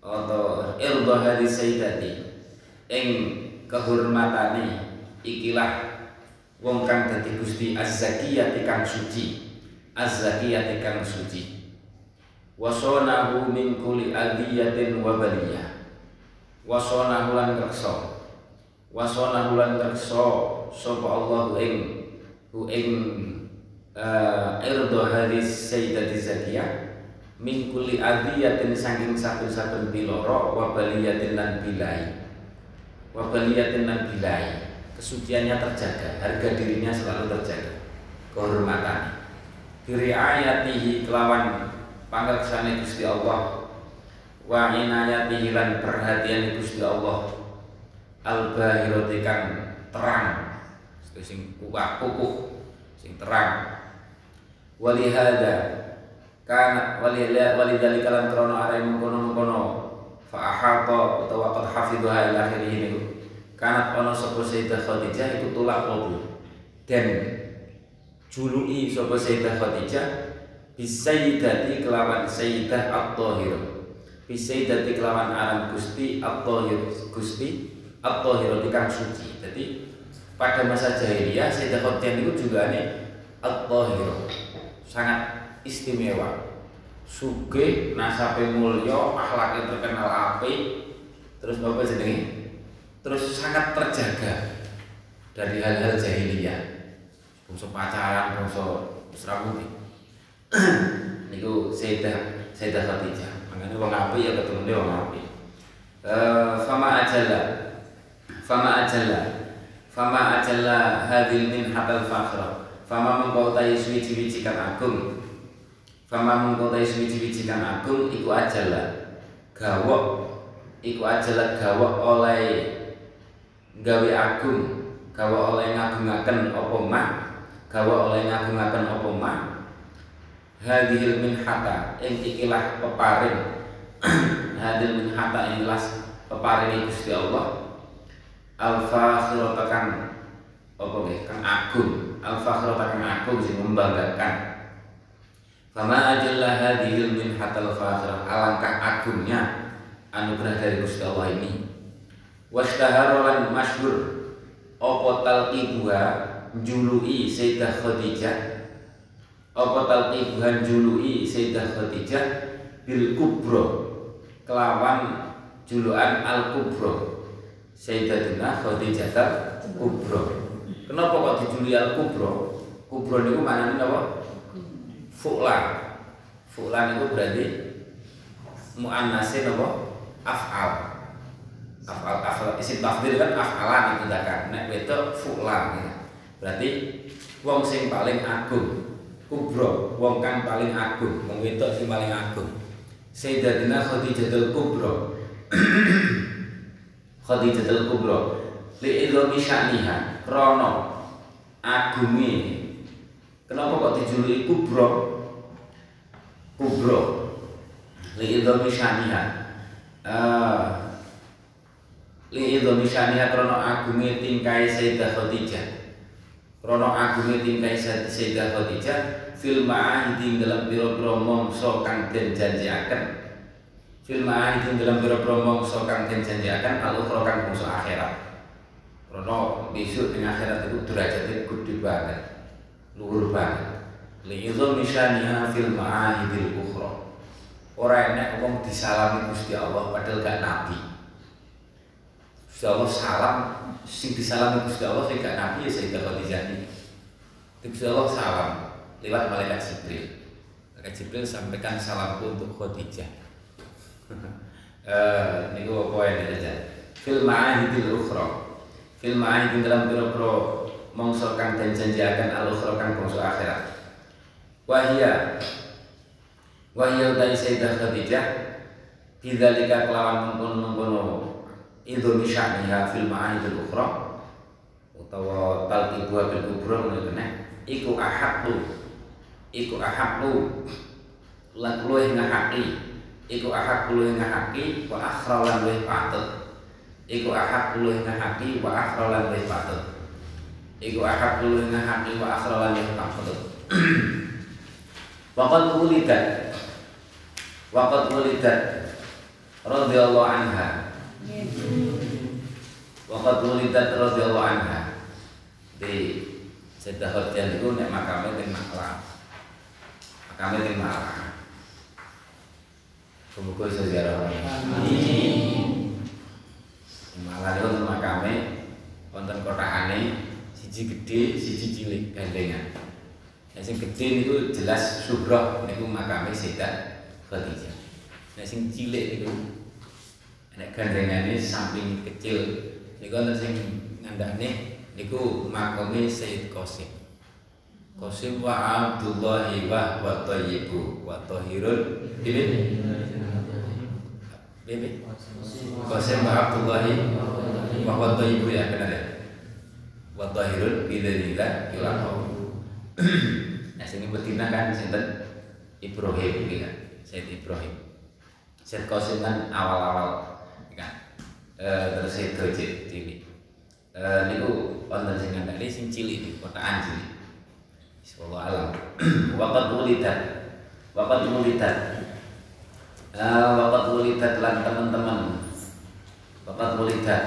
Atau irda hadis sayyidati ing kehormatane ikilah wong kang dadi Gusti Az-Zakiyati kang suci. Az-Zakiyati kang suci. Wasonahu min kulli adiyatin wa baliyah. Wasonahu lan reksa wasonahu lan reksa sapa Allah ing ing uh, irdo hadis sayyidati zakiyah mingkuli adiyatin saking saben-saben piloro wa baliyatin lan bilai. Wa baliyatin lan bilai. Kesuciannya terjaga harga dirinya selalu terjaga. Kehormatan. Ayatihi kelawan pangreksane Gusti Allah. Wa inayatihi lan perhatian Gusti Allah. Al bahirati terang sing kukuh kukuh sing terang. Walihada kana walila walidhalika lan krono arai mengkono-mengkono. Fa ahata utawa qad hafidhaha ila akhirih niku kanat ana sapa Sayyidah Khadijah iku tulak lobu dan juluki sapa Sayyidah Khadijah bisayyidati kelawan Sayyidah At-Tahir bisayyidati kelawan aran Gusti At-Tahir Gusti At-Tahir kang suci. Jadi pada masa jahiliyah Sayyidah Khadijah itu juga nih At-Tahir. Sangat istimewa. Suge nasabe mulya akhlaknya terkenal api terus bapak jenenge? Terus sangat terjaga dari hal-hal jahiliyah. Bangsa pacaran bangsa serabuti (clears throat) niku Sayyidah Sayyidah Khadijah. Makanya wong api ya ketemu dia wong api uh, fama ajalla fama ajalla fama ajalla hadil min hatal fakhra. Fama mengkau tayi suwi-suwi agung. Fama mengkotai suwi-suwi kang agung iku ajalah gawok. Iku ajalah gawok oleh gawe agung. Gawok oleh ngagungaken apa mah gawok oleh ngagungaken apa mah hadhil min hata ing ikilah peparing. (clears throat) Hadhil min hata ing las peparing Gusti Allah alfa khiratakan apa nggih? Kang agung. Alfa khiratakan agung sing membanggakan. Fama ajalla hadhil min hatal fakhirah. Alangkah agungnya anugerah dari Gusti Allah ini. Wastaharolan masyhur. Opo talqibuha jului Sayyidah Khadijah? Opo talqibuha jului Sayyidah Khadijah? Bil kubro Kelawan juluan al kubro Sayyidatina Khadijah kubro. Kenapa kok dijului al kubro? Kubro mana apa? fu'lan fu'lan itu berarti mu'annasin apa af'al. Af'al af'al. Isim tafdil kan af'alan itu kan? Nek wedok fu'lan gitu. berarti wong sing paling agung. Kubro wong kang paling agung. Wong wedok sing paling agung. Sayyidatina Khadijatul Kubro (clears throat) Khadijatul Kubro li idhami sya'niha. Krono agumi Kenapa kok dijuluki kubro? Kubro Li'idhomi syaniha. Uh, Li'idhomi syaniha krono agungi tingkai Sayyidah Khadijah. Krono agungi tingkai Sayyidah Khadijah. Fil ma'ahidi dalam biro-biro mongso kang den janjiaken Fil ma'ahidi dalam biro-biro mongso kang den janjiaken Al-ukhra kang mongso akhirat. Krono besok dengan akhirat itu derajatnya gede banget luhur banget. Liidham misyaniha fil ma'ahidil ukhra. Ora enek wong disalami Gusti Allah padahal gak nabi. Gusti Allah salam sing disalami Gusti Allah sing gak nabi ya Sayyidah Khadijah ini Gusti Allah salam lewat malaikat Jibril. Malaikat Jibril sampaikan salamku untuk Khadijah niku apa yang aja fil ma'ahidil ukhra. Fil ma'ahidil dalam biro-biro mongso kang den janjiaken al-ukhra kang bangsa akhirat. Wahia. Wahia utai Sayyidah Khadijah Bidzalika kelawan mengkono-mengkono Idhu misya'niha fil ma'ahidul ukhra Utawa talqibuha bil kubra Menurutnya Iku ahaklu Iku ahaklu Lan luwih ngahaki Iku ahak luwih ngahaki Wa akhralan luwih patut. Iku ahak luwih ngahaki Wa akhralan luwih patut. Iku ahad dulu hati wa akhrawan yang takfudut Waqad ulidat Waqad ulidat radhiyallahu anha. Waqad ulidat radhiyallahu anha. Di Sayyidah Khadijah itu nek makame teng Makkah. Makame teng Makkah. Semoga sejarah Amin. Malah itu makame wonten kotakane siji gede, siji cilik gandengan. Yang sing gede niku jelas subroh niku makame Sayyidah Khadijah. Nek sing cilik niku nek gandengane samping kecil niku wonten sing ngandhane niku makome Sayyid Qasim. Qasim wa Abdullahi wa wa thayyibu wa tahirun Bibi Bibi Qasim Abdullahi. Wa thayyibu ya benar ya? Wa tahirun bidzalika yulaqaw Nah sini betina kan sinten? Ibrahim gitu kan? Sayyid Ibrahim. Sayyid Qasim kan awal-awal kan? Eh terus Dojit cilik. Eh niku wonten sing ngandani sing cilik iki kotaan cilik. Wallahu alam. (clears throat) Waqad ulidat waqad ulidat eh waqad ulidat lan teman-teman. Waqad ulidat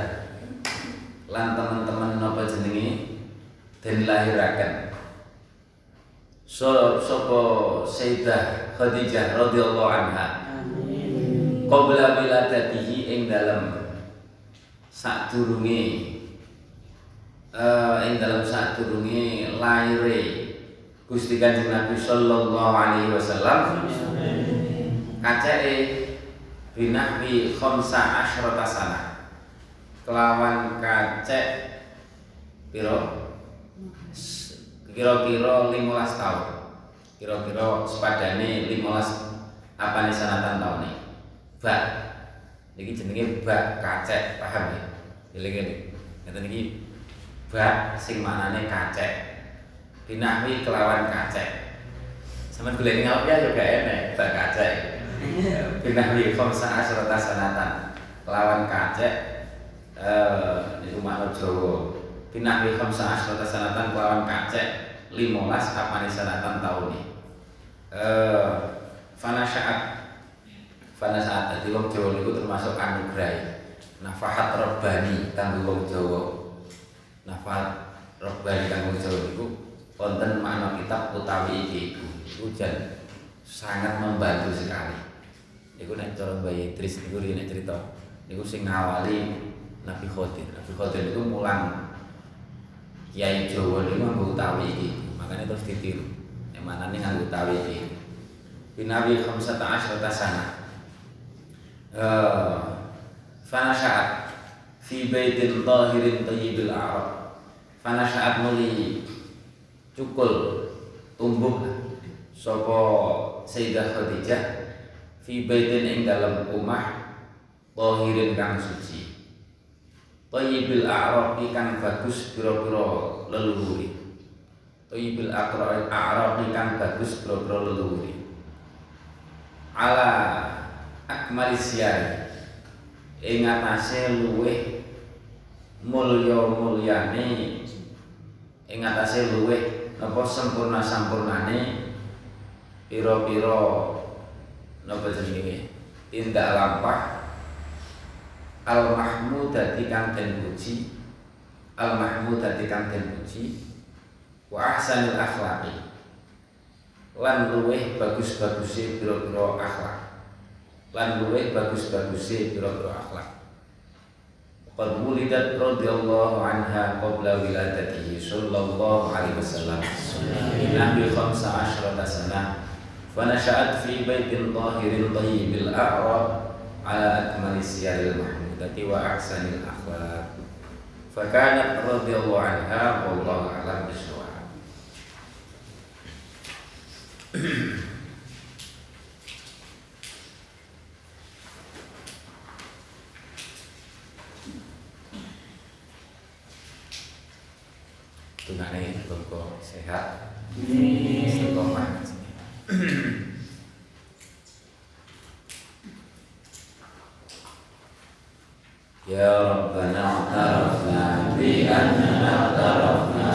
lan teman-teman napa jenenge? Den lahiraken. So sapa Sayyidah Khadijah radhiyallahu anha? Qabla wiladatihi ing dalem sadurunge eh ing dalem sadurunge laire Gusti Kanjeng Nabi sallallahu alaihi wasallam kacake binahwi khamsa asyrata sana. Kelawan kacek piro? Kira-kira 15 tahun. Kira-kira sepadane 15 apa nih sanatan tahun nih bak. Ini jenenge bak kacek paham ya? Ini ini ini bak sing manane kacek. Binahwi kelawan kacek. Sama gue lagi ngapa ya juga enak bak kacek binahwi khamsa asyrata sanatan kelawan kacek eh itu makna Jawa. Binahwi khamsa asyrata sanatan kelawan kacek 15 apane sanatan taune eh fana syaat fana saat dadi wong Jawa niku termasuk anugerah. Nafahat robbani kanggo wong Jawa. Nafahat robbani kanggo Jawa niku wonten makna kitab utawi iki. Iku jan sangat membantu sekali niku nek cara Mbak Idris niku nek cerita niku sing ngawali Nabi Khodir. Nabi Khodir itu mulang Kiai Jawa itu nganggo utawi iki. Makanya terus ditiru. Yang mana nih nganggo utawi iki. Binawi khamsata asyrata sana. Eh fana syaat fi baitin tahirin tayyibil a'rab. Fana syaat muli cukul tumbuh sapa Sayyidah Khadijah fi baitin ing dalam rumah tahirin kang suci. Thayyibil a'raqi kang bagus pira-pira leluhuri. Thayyibil a'raqi kang bagus pira-pira leluhuri. Ala akmalis siyari ing atase luweh mulya-mulyane ing atase luweh napa sempurna-sampurnane pira-pira napa jenenge? Tindak lampah. Al mahmudati kang den puji. Al mahmudati kang den puji. Wa ahsanil akhlaqi. Lan luweh bagus-baguse pira-pira akhlak. Lan luweh bagus-baguse pira-pira akhlak. Qad wulidat radhiyallahu anha qabla wiladatihi sallallahu alaihi wasallam. Nabi khamsa asyrata Fanasha'at fi baitin tahirin tayyibil a'rab ala akmali siyaril mahmudati wa ahsanil akhlaq Fakanat radhiyallahu anha wallahu a'lam bishawab Tungane muga sehat. Istiqomah. (clears throat) Ya Rabbana a'tarafna bi annana a'tarafna